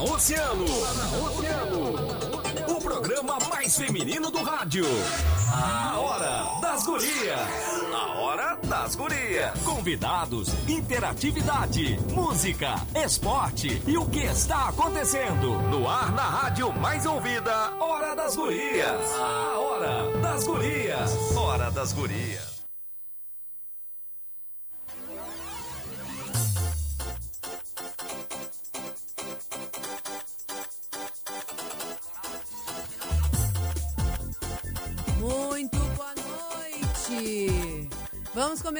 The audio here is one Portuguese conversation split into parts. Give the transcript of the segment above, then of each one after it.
Oceano. O programa mais feminino do rádio. A Hora das Gurias. A Hora das Gurias. Convidados, interatividade, música, esporte e o que está acontecendo. No ar na rádio mais ouvida. Hora das Gurias. A Hora das Gurias. Hora das Gurias.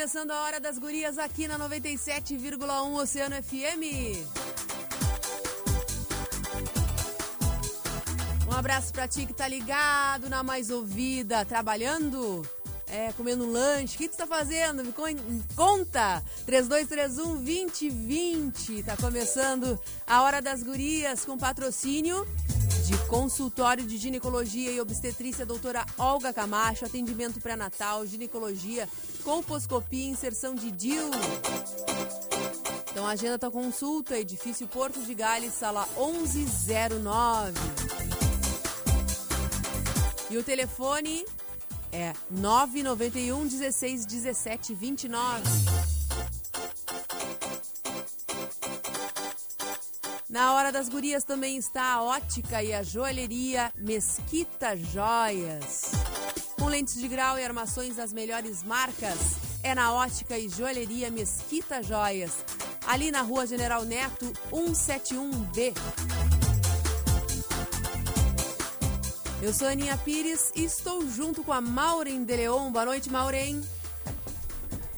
Começando a Hora das Gurias aqui na 97,1 Oceano FM. Um abraço pra ti que tá ligado na mais ouvida, trabalhando, é, comendo lanche. O que tu tá fazendo? Me con- conta! 3231 2020. Tá começando a Hora das Gurias com patrocínio de consultório de ginecologia e obstetrícia doutora Olga Camacho, atendimento pré-natal, ginecologia, colposcopia e inserção de DIU. Então agenda tua consulta, edifício Porto de Gales, sala 1109. E o telefone é 991 16 17 29. Na hora das gurias também está a ótica e a joalheria Mesquita Joias. Com lentes de grau e armações das melhores marcas, é na ótica e joalheria Mesquita Joias. Ali na rua General Neto, 171B. Eu sou a Aninha Pires e estou junto com a Maureen de Leon. Boa noite, Maureen.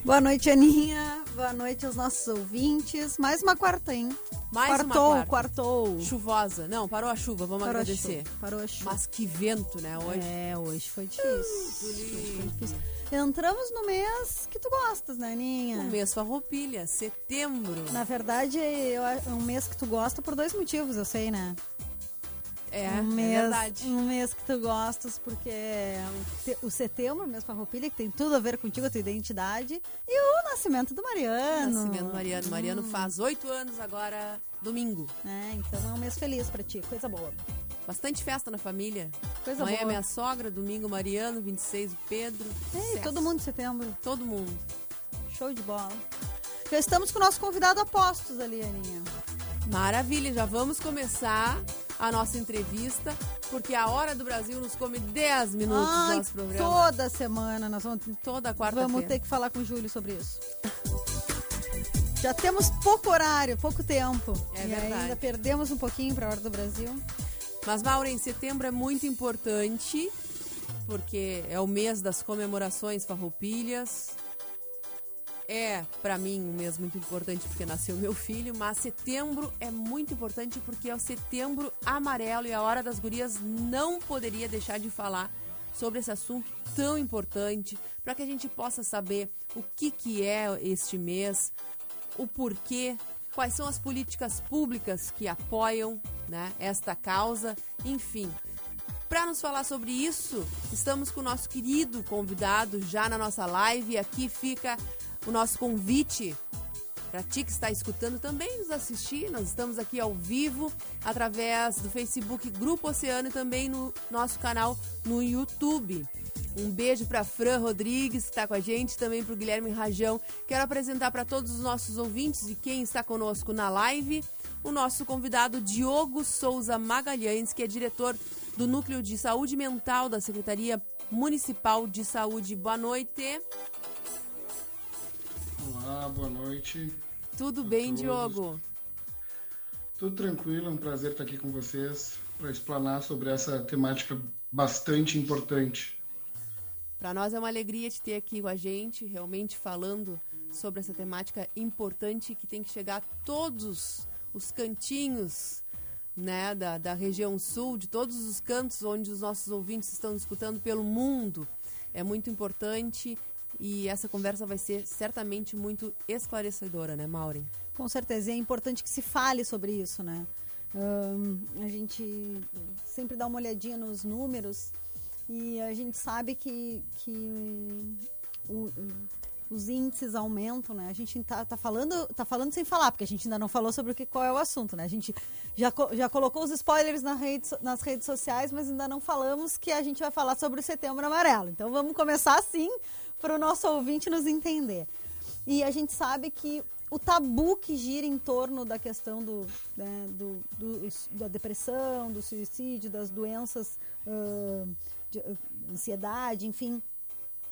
Boa noite, Aninha. Boa noite aos nossos ouvintes. Mais uma quarta, hein? Mais uma quartou, quarta. quartou. Chuvosa. Não, parou a chuva, vamos Parou a agradecer. chuva, Parou a chuva. Mas que vento, né, hoje. É, hoje foi difícil. Hoje foi difícil. Entramos no mês que tu gostas, né, Aninha? O mês farroupilha, setembro. Na verdade, é um mês que tu gosta por dois motivos, eu sei, né? É, um é mês, verdade. Um mês que tu gostas porque é o, te- o setembro, o mês farroupilha, que tem tudo a ver contigo, a tua identidade. E o nascimento do Mariano. Nascimento Mariano. Mariano faz oito anos agora, domingo. É, então é um mês feliz pra ti, coisa boa. Bastante festa na família. Coisa Amanhã é boa. minha sogra, domingo Mariano, 26 o Pedro. Ei, Sucesso. todo mundo em setembro. Todo mundo. Show de bola. Já estamos com o nosso convidado a postos ali, Aninha. Maravilha, já vamos começar a nossa entrevista, porque a Hora do Brasil nos come 10 minutos do Ai, nosso programa. toda semana nós vamos, Toda quarta-feira. vamos ter que falar com o Júlio sobre isso. Já temos pouco horário, pouco tempo. É e verdade. ainda perdemos um pouquinho para a Hora do Brasil. Mas, Maureen, setembro é muito importante, porque é o mês das comemorações farroupilhas. É, pra mim, um mês muito importante porque nasceu meu filho, mas setembro é muito importante porque é o setembro amarelo e a Hora das Gurias não poderia deixar de falar sobre esse assunto tão importante para que a gente possa saber o que, que é este mês, o porquê, quais são as políticas públicas que apoiam né, esta causa, enfim. Para nos falar sobre isso, estamos com o nosso querido convidado já na nossa live. Aqui fica o nosso convite para ti que está escutando também nos assistir. Nós estamos aqui ao vivo através do Facebook Grupo Oceano e também no nosso canal no YouTube. Um beijo para Fran Rodrigues, que está com a gente, também para o Guilherme Rajão. Quero apresentar para todos os nossos ouvintes e quem está conosco na live o nosso convidado Diogo Souza Magalhães, que é diretor do Núcleo de Saúde Mental da Secretaria Municipal de Saúde. Boa noite. Olá, boa noite. Tudo bem, todos. Diogo? Tudo tranquilo, é um prazer estar aqui com vocês para explanar sobre essa temática bastante importante. Para nós é uma alegria te ter aqui com a gente, realmente falando sobre essa temática importante que tem que chegar a todos os cantinhos né, da, da região sul, de todos os cantos onde os nossos ouvintes estão escutando pelo mundo. É muito importante e essa conversa vai ser certamente muito esclarecedora, né, Maureen? Com certeza, e é importante que se fale sobre isso, né? Ahn, a gente sempre dá uma olhadinha nos números e a gente sabe que, que os índices aumentam, né? A gente tá, tá, falando, tá falando sem falar, porque a gente ainda não falou sobre o que, qual é o assunto, né? A gente já, já colocou os spoilers na rede, nas redes sociais, mas ainda não falamos que a gente vai falar sobre o setembro amarelo. Então vamos começar assim para o nosso ouvinte nos entender. E a gente sabe que o tabu que gira em torno da questão do, né, do, do da depressão, do suicídio, das doenças, uh, de, ansiedade, enfim,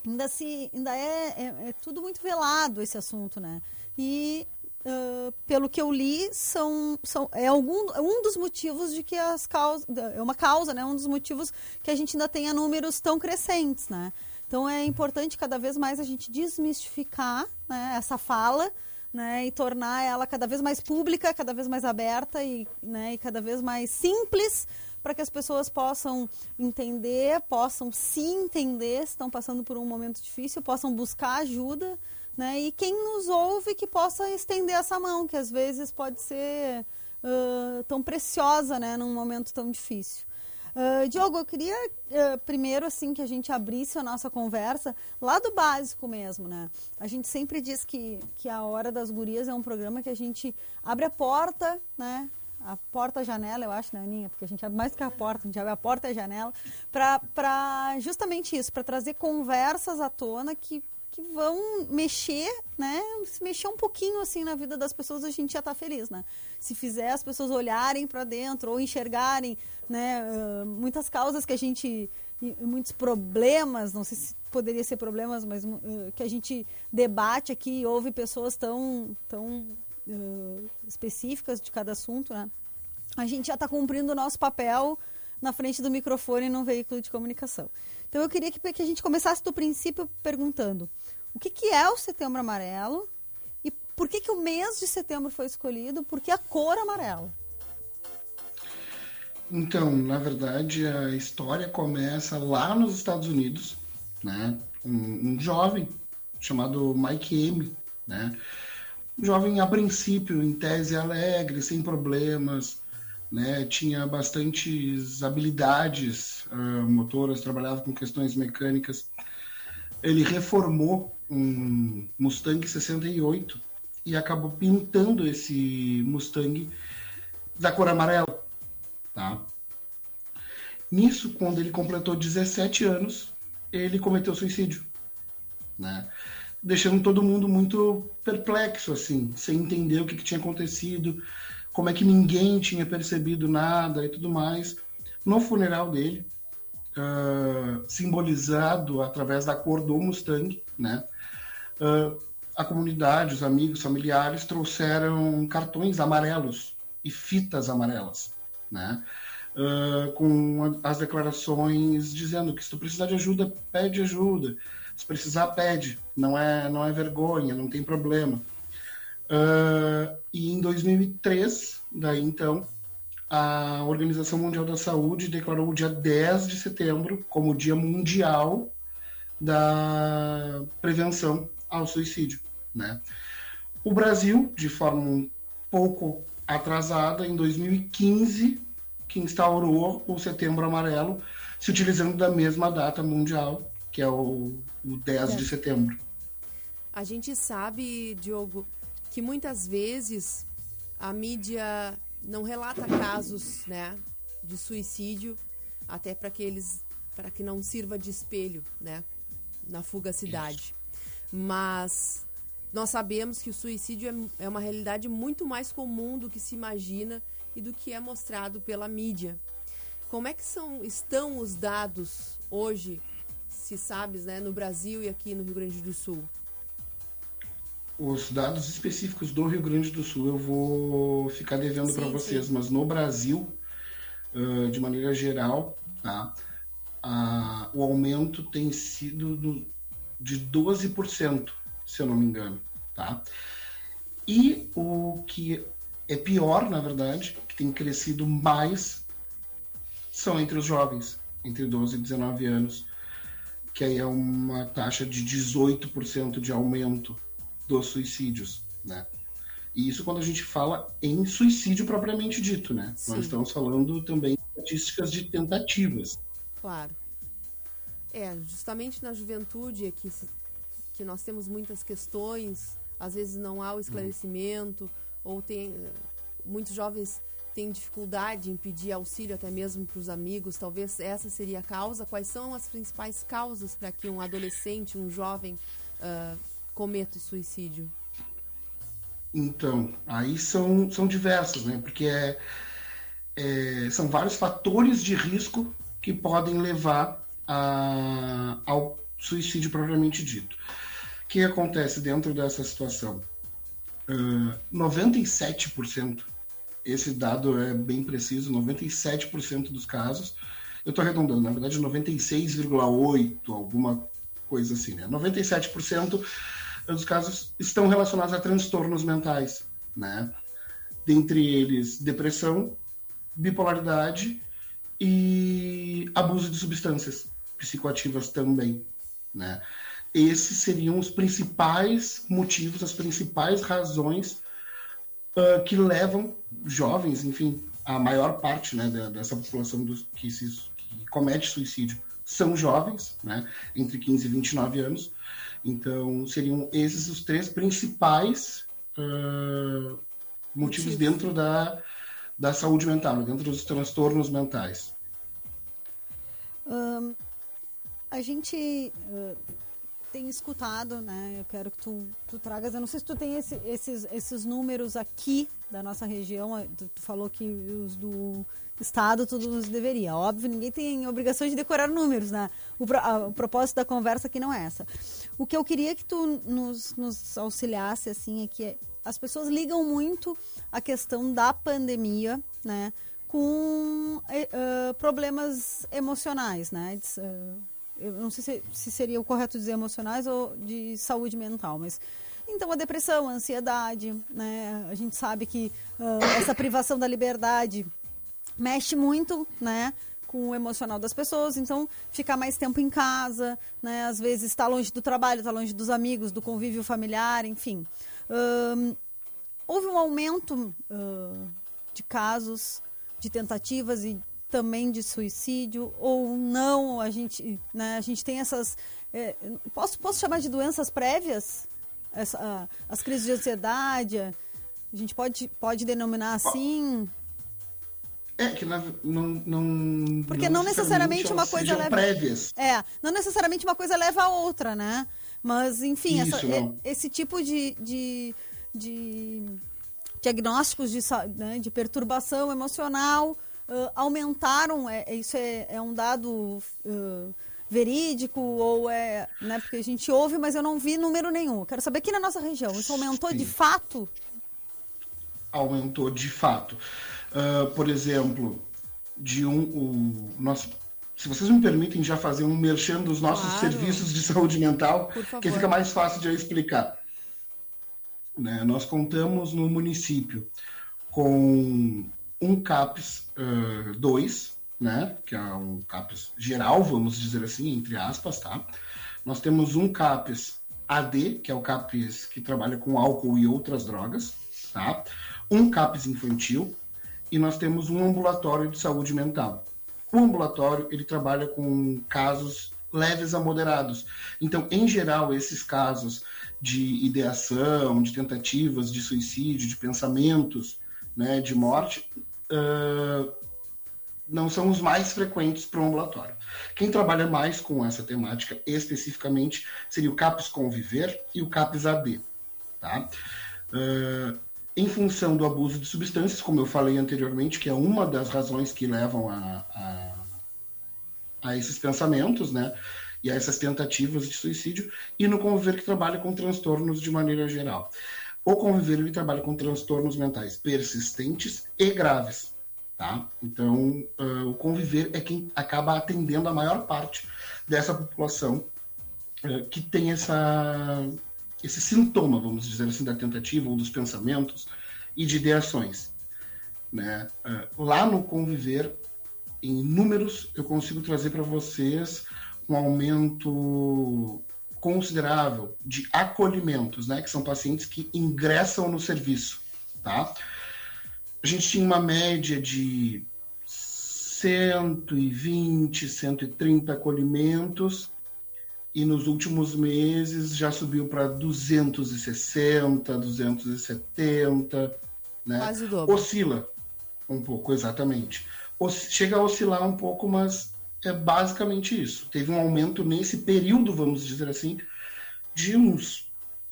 ainda se ainda é, é, é, tudo muito velado esse assunto, né? E uh, pelo que eu li, são, são é algum um dos motivos de que as causas é uma causa, né? Um dos motivos que a gente ainda tenha números tão crescentes, né? Então é importante cada vez mais a gente desmistificar né, essa fala né, e tornar ela cada vez mais pública, cada vez mais aberta e, né, e cada vez mais simples para que as pessoas possam entender, possam se entender, se estão passando por um momento difícil, possam buscar ajuda, né? E quem nos ouve que possa estender essa mão, que às vezes pode ser uh, tão preciosa, né, num momento tão difícil. Uh, Diogo, eu queria uh, primeiro assim que a gente abrisse a nossa conversa lá do básico mesmo, né? A gente sempre diz que, que a Hora das Gurias é um programa que a gente abre a porta, né? A porta-janela, eu acho, né, Aninha? Porque a gente abre mais que a porta, a gente abre a porta e a janela, para justamente isso, para trazer conversas à tona que que vão mexer, né? Se mexer um pouquinho assim na vida das pessoas, a gente já está feliz, né? Se fizer as pessoas olharem para dentro ou enxergarem, né? Muitas causas que a gente, muitos problemas, não sei se poderia ser problemas, mas que a gente debate aqui, ouve pessoas tão, tão uh, específicas de cada assunto, né? A gente já está cumprindo o nosso papel na frente do microfone num veículo de comunicação. Então eu queria que, que a gente começasse do princípio perguntando o que, que é o Setembro Amarelo e por que, que o mês de setembro foi escolhido, por que a cor amarela? Então, na verdade, a história começa lá nos Estados Unidos, né? Um, um jovem chamado Mike M, né? Jovem, a princípio, em tese alegre, sem problemas, né? Tinha bastantes habilidades uh, motoras, trabalhava com questões mecânicas. Ele reformou um Mustang 68 e acabou pintando esse Mustang da cor amarela, tá? Nisso, quando ele completou 17 anos, ele cometeu suicídio, né? Deixando todo mundo muito perplexo, assim, sem entender o que, que tinha acontecido, como é que ninguém tinha percebido nada e tudo mais. No funeral dele, uh, simbolizado através da cor do Mustang, né? Uh, a comunidade, os amigos, familiares trouxeram cartões amarelos e fitas amarelas, né? Uh, com as declarações dizendo que se tu precisar de ajuda, pede ajuda. Se precisar, pede. Não é, não é vergonha, não tem problema. Uh, e em 2003, daí então, a Organização Mundial da Saúde declarou o dia 10 de setembro como o Dia Mundial da Prevenção ao Suicídio. Né? O Brasil, de forma um pouco atrasada, em 2015, que instaurou o Setembro Amarelo, se utilizando da mesma data mundial, que é o, o 10 é. de setembro. A gente sabe, Diogo, que muitas vezes a mídia não relata casos, né, de suicídio, até para que eles para que não sirva de espelho, né, na fugacidade. Mas nós sabemos que o suicídio é, é uma realidade muito mais comum do que se imagina e do que é mostrado pela mídia. Como é que são, estão os dados hoje, se sabes, né, no Brasil e aqui no Rio Grande do Sul? os dados específicos do Rio Grande do Sul eu vou ficar devendo para vocês, sim. mas no Brasil, uh, de maneira geral, tá, uh, o aumento tem sido do, de 12%, se eu não me engano. Tá? E o que é pior, na verdade, que tem crescido mais, são entre os jovens, entre 12 e 19 anos, que aí é uma taxa de 18% de aumento dos suicídios, né? E isso quando a gente fala em suicídio propriamente dito, né? Sim. Nós estamos falando também de estatísticas de tentativas. Claro. É, justamente na juventude é que, que nós temos muitas questões, às vezes não há o esclarecimento, ou tem eh, muitos jovens têm dificuldade em pedir auxílio até mesmo para os amigos, talvez essa seria a causa. Quais são as principais causas para que um adolescente, um jovem uh, cometa o suicídio? Então, aí são, são diversas, né? Porque é, é, são vários fatores de risco que podem levar a, ao suicídio propriamente dito. O que acontece dentro dessa situação? Uh, 97% esse dado é bem preciso, 97% dos casos, eu estou arredondando, na verdade 96,8%, alguma coisa assim, né? 97% dos casos estão relacionados a transtornos mentais, né? Dentre eles, depressão, bipolaridade e abuso de substâncias psicoativas também, né? Esses seriam os principais motivos, as principais razões uh, que levam jovens, enfim, a maior parte né, dessa população dos, que, se, que comete suicídio são jovens, né, entre 15 e 29 anos. Então, seriam esses os três principais uh, motivos dentro da, da saúde mental, dentro dos transtornos mentais. A gente uh, tem escutado, né? Eu quero que tu, tu tragas. Eu não sei se tu tem esse, esses, esses números aqui da nossa região. Tu, tu, falou que os do estado tudo nos deveria. Óbvio, ninguém tem obrigação de decorar números, né? O, a, o propósito da conversa aqui não é essa. O que eu queria que tu nos, nos auxiliasse, assim, é que as pessoas ligam muito a questão da pandemia, né? Com uh, problemas emocionais, né? Uh, eu não sei se, se, seria o correto dizer emocionais ou de saúde mental, mas então a depressão, a ansiedade, né? A gente sabe que uh, essa privação da liberdade mexe muito, né? Com o emocional das pessoas, então ficar mais tempo em casa, né? Às vezes está longe do trabalho, está longe dos amigos, do convívio familiar, enfim. Uh, houve um aumento uh, de casos, de tentativas e também de suicídio ou não? A gente, né, a gente tem essas. É, posso, posso chamar de doenças prévias? Essa, as crises de ansiedade? A gente pode, pode denominar assim? É, que não. não Porque não, não necessariamente uma coisa leva. Prévias. É, não necessariamente uma coisa leva a outra, né? Mas, enfim, Isso, essa, é, esse tipo de, de, de diagnósticos de, né, de perturbação emocional uh, aumentaram, é, é, isso é, é um dado uh, verídico ou é, né, porque a gente ouve, mas eu não vi número nenhum. Quero saber aqui na nossa região, isso aumentou Sim. de fato? Aumentou de fato. Uh, por exemplo, de um, o nosso se vocês me permitem já fazer um merchan dos nossos claro. serviços de saúde mental, que fica mais fácil de eu explicar. Né? Nós contamos no município com um CAPES 2, uh, né, que é um CAPES geral, vamos dizer assim, entre aspas, tá? Nós temos um CAPES AD, que é o CAPES que trabalha com álcool e outras drogas, tá? Um CAPES infantil e nós temos um ambulatório de saúde mental. O ambulatório, ele trabalha com casos leves a moderados. Então, em geral, esses casos de ideação, de tentativas de suicídio, de pensamentos, né, de morte, uh, não são os mais frequentes para o ambulatório. Quem trabalha mais com essa temática especificamente seria o CAPES Conviver e o CAPES AD. Tá? Uh, em função do abuso de substâncias, como eu falei anteriormente, que é uma das razões que levam a, a, a esses pensamentos, né? E a essas tentativas de suicídio, e no conviver que trabalha com transtornos de maneira geral. O conviver ele trabalha com transtornos mentais persistentes e graves, tá? Então, uh, o conviver é quem acaba atendendo a maior parte dessa população uh, que tem essa esse sintoma, vamos dizer assim, da tentativa ou dos pensamentos e de ideações, né? Uh, lá no conviver, em números, eu consigo trazer para vocês um aumento considerável de acolhimentos, né, que são pacientes que ingressam no serviço, tá? A gente tinha uma média de 120, 130 acolhimentos e nos últimos meses já subiu para 260, 270, né? Quase o dobro. Oscila um pouco, exatamente. Chega a oscilar um pouco, mas é basicamente isso. Teve um aumento nesse período, vamos dizer assim, de uns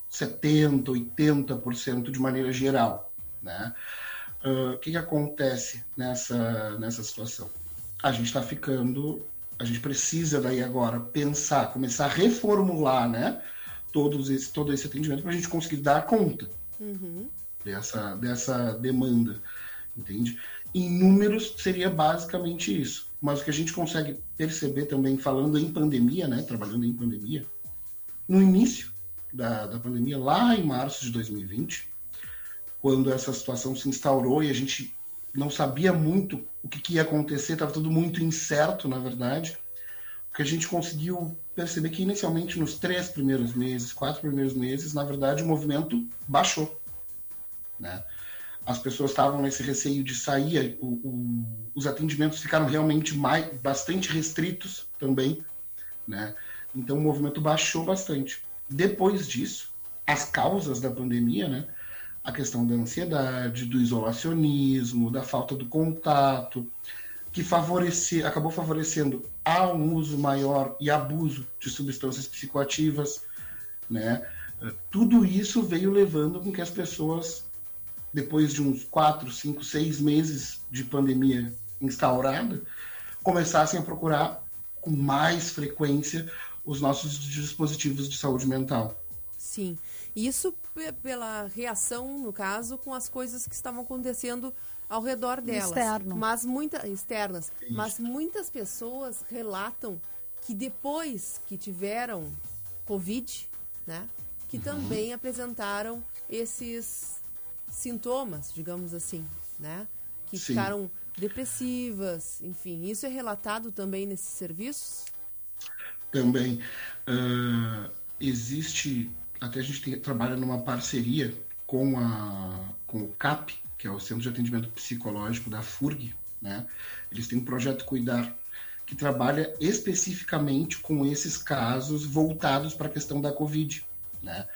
70, 80% de maneira geral, né? Uh, o que, que acontece nessa, nessa situação? A gente está ficando a gente precisa daí agora pensar, começar a reformular, né? Todos esse, todo esse atendimento para a gente conseguir dar conta Uhum. dessa, dessa demanda, entende? Em números seria basicamente isso. Mas o que a gente consegue perceber também, falando em pandemia, né? Trabalhando em pandemia, no início da, da pandemia, lá em março de 2020, quando essa situação se instaurou e a gente não sabia muito o que, que ia acontecer, estava tudo muito incerto, na verdade. O que a gente conseguiu perceber que inicialmente nos três primeiros meses, quatro primeiros meses, na verdade o movimento baixou, né? As pessoas estavam nesse receio de sair, o, o, os atendimentos ficaram realmente mais, bastante restritos também, né? Então o movimento baixou bastante. Depois disso, as causas da pandemia, né? a questão da ansiedade, do isolacionismo, da falta do contato, que favorece, acabou favorecendo a um uso maior e abuso de substâncias psicoativas, né? Tudo isso veio levando com que as pessoas, depois de uns quatro, cinco, seis meses de pandemia instaurada, começassem a procurar com mais frequência os nossos dispositivos de saúde mental. Sim. Isso pela reação, no caso, com as coisas que estavam acontecendo ao redor delas. Externo. Mas muita, externas. Isso. Mas muitas pessoas relatam que depois que tiveram Covid, né? Que uhum. também apresentaram esses sintomas, digamos assim, né? Que Sim. ficaram depressivas, enfim. Isso é relatado também nesses serviços? Também. Uh, existe até a gente tem, trabalha numa parceria com, a, com o CAP, que é o Centro de Atendimento Psicológico da FURG, né? Eles têm um projeto Cuidar, que trabalha especificamente com esses casos voltados para a questão da Covid, né?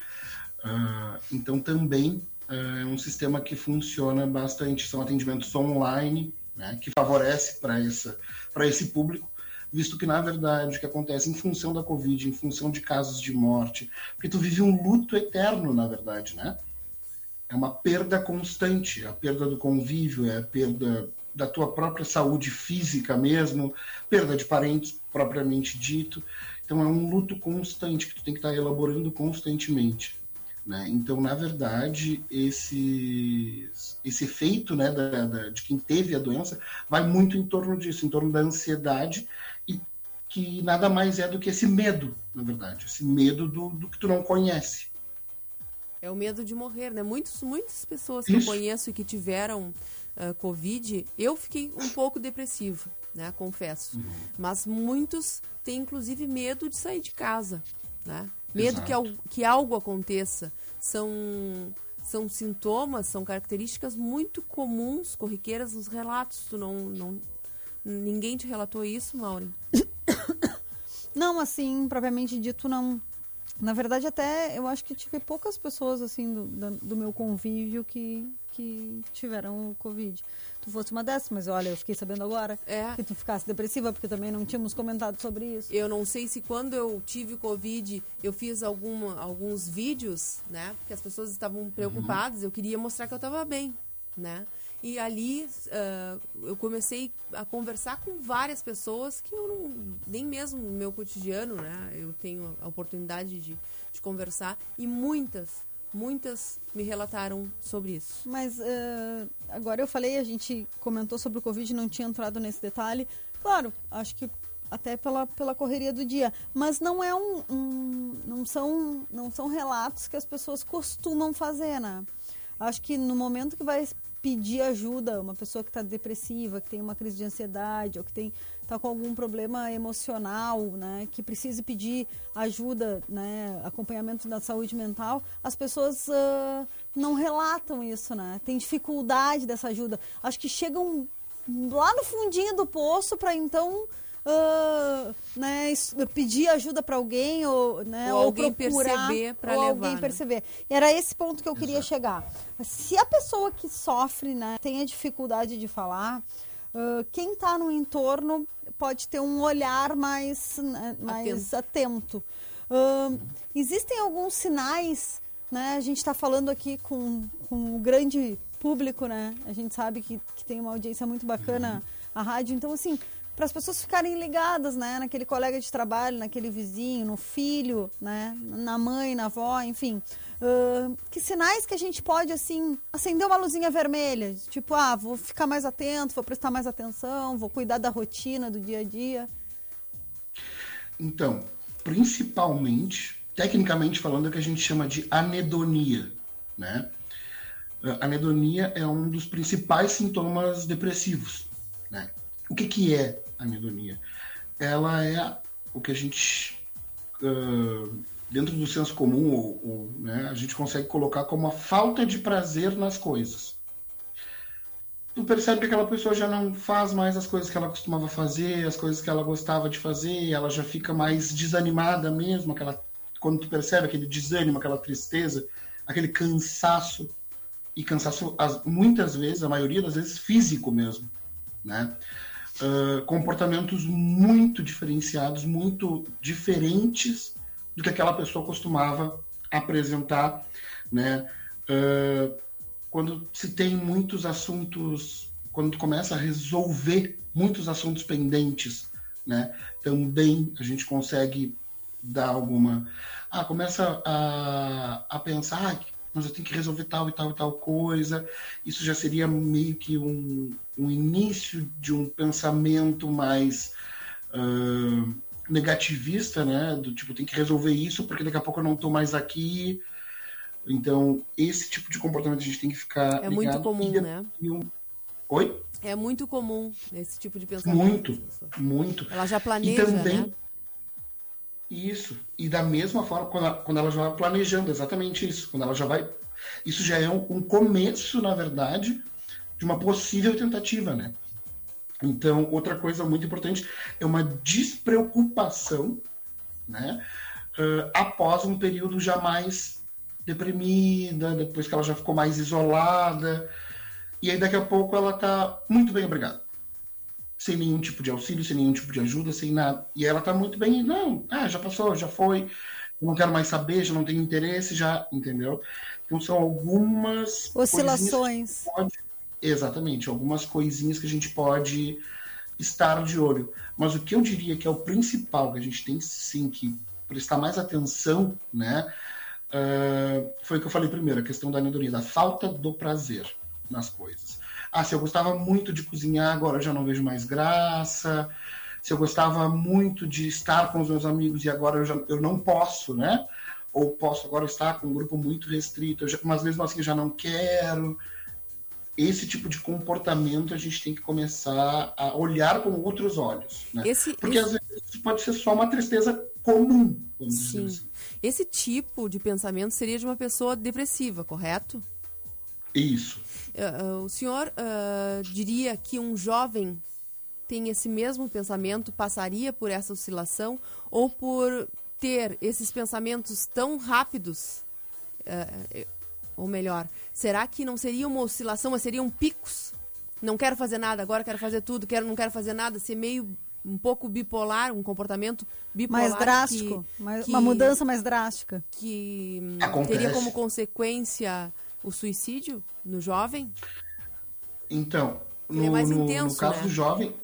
Uh, então também é um sistema que funciona bastante, são atendimentos online, né? Que favorece para esse público, visto que, na verdade, o que acontece em função da Covid, em função de casos de morte, porque tu vive um luto eterno, na verdade, né? É uma perda constante, a perda do convívio, é a perda da tua própria saúde física mesmo, perda de parentes propriamente dito. Então é um luto constante que tu tem que estar elaborando constantemente. Né? Então, na verdade, esse, esse efeito né, da, da, de quem teve a doença vai muito em torno disso, em torno da ansiedade que nada mais é do que esse medo, na verdade, esse medo do, do que tu não conhece. É o medo de morrer, né? Muitos, muitas pessoas que Isso. eu conheço e que tiveram uh, Covid, eu fiquei um pouco depressiva, né? Confesso. Uhum. Mas muitos têm, inclusive, medo de sair de casa, né? Medo que, que algo aconteça. São, são sintomas, são características muito comuns, corriqueiras nos relatos. Tu não, não, ninguém te relatou isso, Maureen? Não, assim, propriamente dito, não. Na verdade, até eu acho que tive poucas pessoas, assim, do, do meu convívio que, que tiveram Covid. Tu fosse uma dessas, mas olha, eu fiquei sabendo agora é. que tu ficasse depressiva, porque também não tínhamos comentado sobre isso. Eu não sei se quando eu tive Covid, eu fiz alguma, alguns vídeos, né? Porque as pessoas estavam preocupadas, uhum. eu queria mostrar que eu estava bem, né? E ali uh, eu comecei a conversar com várias pessoas que eu não, nem mesmo no meu cotidiano, né? Eu tenho a oportunidade de, de conversar e muitas, muitas me relataram sobre isso. Mas uh, agora eu falei, a gente comentou sobre o Covid, não tinha entrado nesse detalhe. Claro, acho que até pela, pela correria do dia. Mas não é um, um, não são não são relatos que as pessoas costumam fazer, né? Acho que no momento que vai pedir ajuda, uma pessoa que está depressiva, que tem uma crise de ansiedade ou que tem está com algum problema emocional, né, que precise pedir ajuda, né, acompanhamento da saúde mental, as pessoas uh, não relatam isso, né? Tem dificuldade dessa ajuda. Acho que chegam lá no fundinho do poço para então uh, né, pedir ajuda para alguém ou, né, ou, ou alguém procurar perceber para levar. alguém né? perceber. E era esse ponto que eu queria chegar. Se a pessoa que sofre, né, tem a dificuldade de falar, uh, quem está no entorno pode ter um olhar mais, né, mais atento. Uh, existem alguns sinais, né? A gente está falando aqui com, com o grande público, né? A gente sabe que, que tem uma audiência muito bacana a rádio. Então, assim, para as pessoas ficarem ligadas, né? Naquele colega de trabalho, naquele vizinho, no filho, né? Na mãe, na avó, enfim. Uh, que sinais que a gente pode, assim, acender uma luzinha vermelha? Tipo, ah, vou ficar mais atento, vou prestar mais atenção, vou cuidar da rotina, do dia a dia. Então, principalmente, tecnicamente falando, é o que a gente chama de anedonia, né? A anedonia é um dos principais sintomas depressivos, né? O que, que é anedonia? Ela é o que a gente, uh, dentro do senso comum, ou, ou, né, a gente consegue colocar como a falta de prazer nas coisas. Tu percebe que aquela pessoa já não faz mais as coisas que ela costumava fazer, as coisas que ela gostava de fazer, ela já fica mais desanimada mesmo, aquela, quando tu percebe aquele desânimo, aquela tristeza, aquele cansaço, e cansaço muitas vezes, a maioria das vezes físico mesmo, né? Uh, comportamentos muito diferenciados, muito diferentes do que aquela pessoa costumava apresentar, né? Uh, quando se tem muitos assuntos, quando tu começa a resolver muitos assuntos pendentes, né? Também a gente consegue dar alguma, ah, começa a, a pensar, ah, mas eu tenho que resolver tal e tal e tal coisa. Isso já seria meio que um, um início de um pensamento mais uh, negativista, né? Do tipo, tem que resolver isso porque daqui a pouco eu não estou mais aqui. Então, esse tipo de comportamento a gente tem que ficar. É muito comum, e, né? E um... Oi? É muito comum esse tipo de pensamento. Muito, muito. Ela já planeja, e também, né? Isso. E da mesma forma, quando ela, quando ela já vai planejando, exatamente isso. Quando ela já vai. Isso já é um, um começo, na verdade, de uma possível tentativa, né? Então, outra coisa muito importante é uma despreocupação, né? Uh, após um período já mais deprimida, depois que ela já ficou mais isolada. E aí, daqui a pouco, ela tá muito bem, obrigado sem nenhum tipo de auxílio, sem nenhum tipo de ajuda, sem nada. E ela tá muito bem, não, ah, já passou, já foi, não quero mais saber, já não tenho interesse, já, entendeu? Então são algumas oscilações. Pode, exatamente, algumas coisinhas que a gente pode estar de olho. Mas o que eu diria que é o principal que a gente tem sim que prestar mais atenção, né? Uh, foi o que eu falei primeiro, a questão da anedonia, da falta do prazer nas coisas. Ah, se eu gostava muito de cozinhar, agora eu já não vejo mais graça. Se eu gostava muito de estar com os meus amigos e agora eu, já, eu não posso, né? Ou posso agora estar com um grupo muito restrito, já, mas mesmo assim já não quero. Esse tipo de comportamento a gente tem que começar a olhar com outros olhos. Né? Esse, Porque esse... às vezes pode ser só uma tristeza comum, vamos Sim. dizer assim. Esse tipo de pensamento seria de uma pessoa depressiva, correto? Isso. Uh, o senhor uh, diria que um jovem tem esse mesmo pensamento, passaria por essa oscilação, ou por ter esses pensamentos tão rápidos? Uh, ou melhor, será que não seria uma oscilação, mas seriam picos? Não quero fazer nada, agora quero fazer tudo, quero, não quero fazer nada, ser meio um pouco bipolar, um comportamento bipolar. Mais drástico, que, mais, que, uma mudança mais drástica. Que Acontece. teria como consequência o suicídio no jovem? Então, Ele no, é intenso, no caso né? do jovem,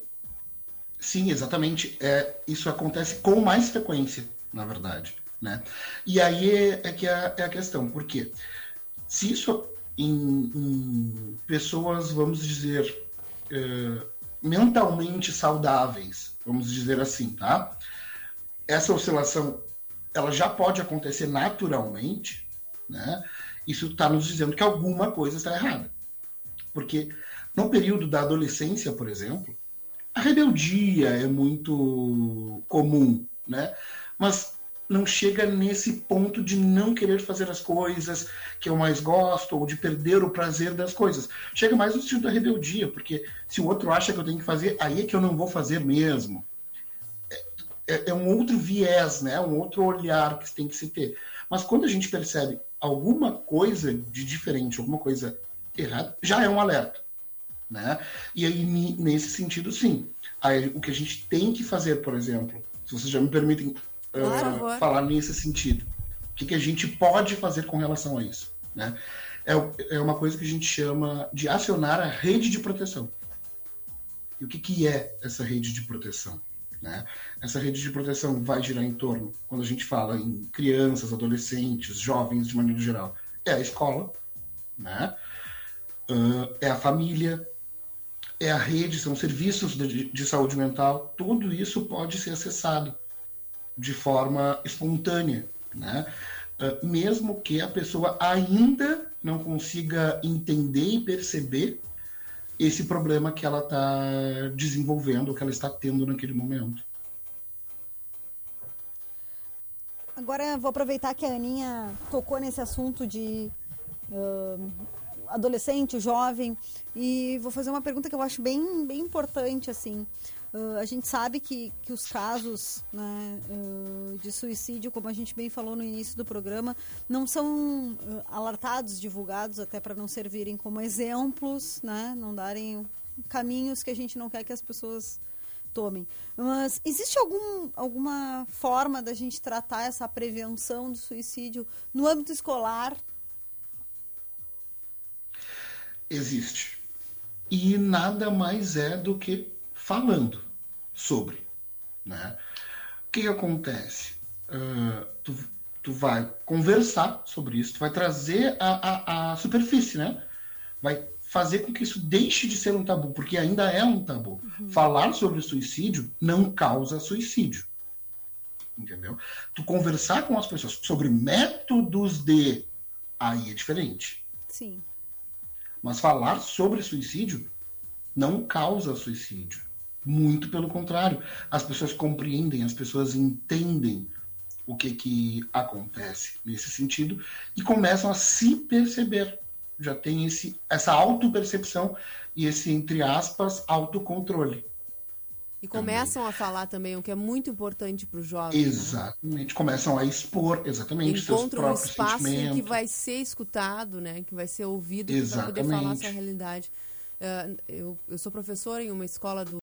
sim, exatamente. É, isso acontece com mais frequência, na verdade. Né? E aí é, é que é, é a questão, por quê? Se isso em, em pessoas, vamos dizer, eh, mentalmente saudáveis, vamos dizer assim, tá? Essa oscilação, ela já pode acontecer naturalmente, né? Isso está nos dizendo que alguma coisa está errada. Porque no período da adolescência, por exemplo, a rebeldia é muito comum, né? Mas não chega nesse ponto de não querer fazer as coisas que eu mais gosto ou de perder o prazer das coisas. Chega mais no sentido da rebeldia, porque se o outro acha que eu tenho que fazer, aí é que eu não vou fazer mesmo. é, é, um outro viés, né? Um outro olhar que tem que se ter. Mas quando a gente percebe alguma coisa de diferente, alguma coisa errada, já é um alerta, né? E aí nesse sentido, sim. Aí, o que a gente tem que fazer, por exemplo, se vocês já me permitem uh, falar nesse sentido, o que, que a gente pode fazer com relação a isso, né? É, é uma coisa que a gente chama de acionar a rede de proteção. E o que, que é essa rede de proteção? Né? Essa rede de proteção vai girar em torno, quando a gente fala em crianças, adolescentes, jovens de maneira geral, é a escola, né? Uh, é a família, é a rede, são serviços de, de, saúde mental, tudo isso pode ser acessado de forma espontânea, né? Uh, mesmo que a pessoa ainda não consiga entender e perceber esse problema que ela está desenvolvendo, que ela está tendo naquele momento. Agora vou aproveitar que a Aninha tocou nesse assunto de uh, adolescente, jovem, e vou fazer uma pergunta que eu acho bem, bem importante, assim. Uh, a gente sabe que, que os casos né, uh, de suicídio, como a gente bem falou no início do programa, não são uh, alertados, divulgados, até para não servirem como exemplos, né, não darem caminhos que a gente não quer que as pessoas tomem. Mas existe algum, alguma forma da gente tratar essa prevenção do suicídio no âmbito escolar? Existe. E nada mais é do que falando sobre. Né? O que, que acontece? Uh, tu, tu vai conversar sobre isso, tu vai trazer a, a, a, superfície, né? Vai fazer com que isso deixe de ser um tabu, porque ainda é um tabu. Uhum. Falar sobre suicídio não causa suicídio. Entendeu? Tu conversar com as pessoas sobre métodos de. Aí é diferente. Sim. Mas falar sobre suicídio não causa suicídio. Muito pelo contrário, as pessoas compreendem, as pessoas entendem o que, que acontece nesse sentido e começam a se perceber. Já tem esse, essa autopercepção e esse, entre aspas, autocontrole. E começam também. a falar também, o que é muito importante para o jovem. Né? Exatamente. Né? Começam a expor, exatamente, Encontram seus próprios um espaço em que vai ser escutado, né? que vai ser ouvido para poder falar a sua realidade. Uh, eu, eu sou professora em uma escola do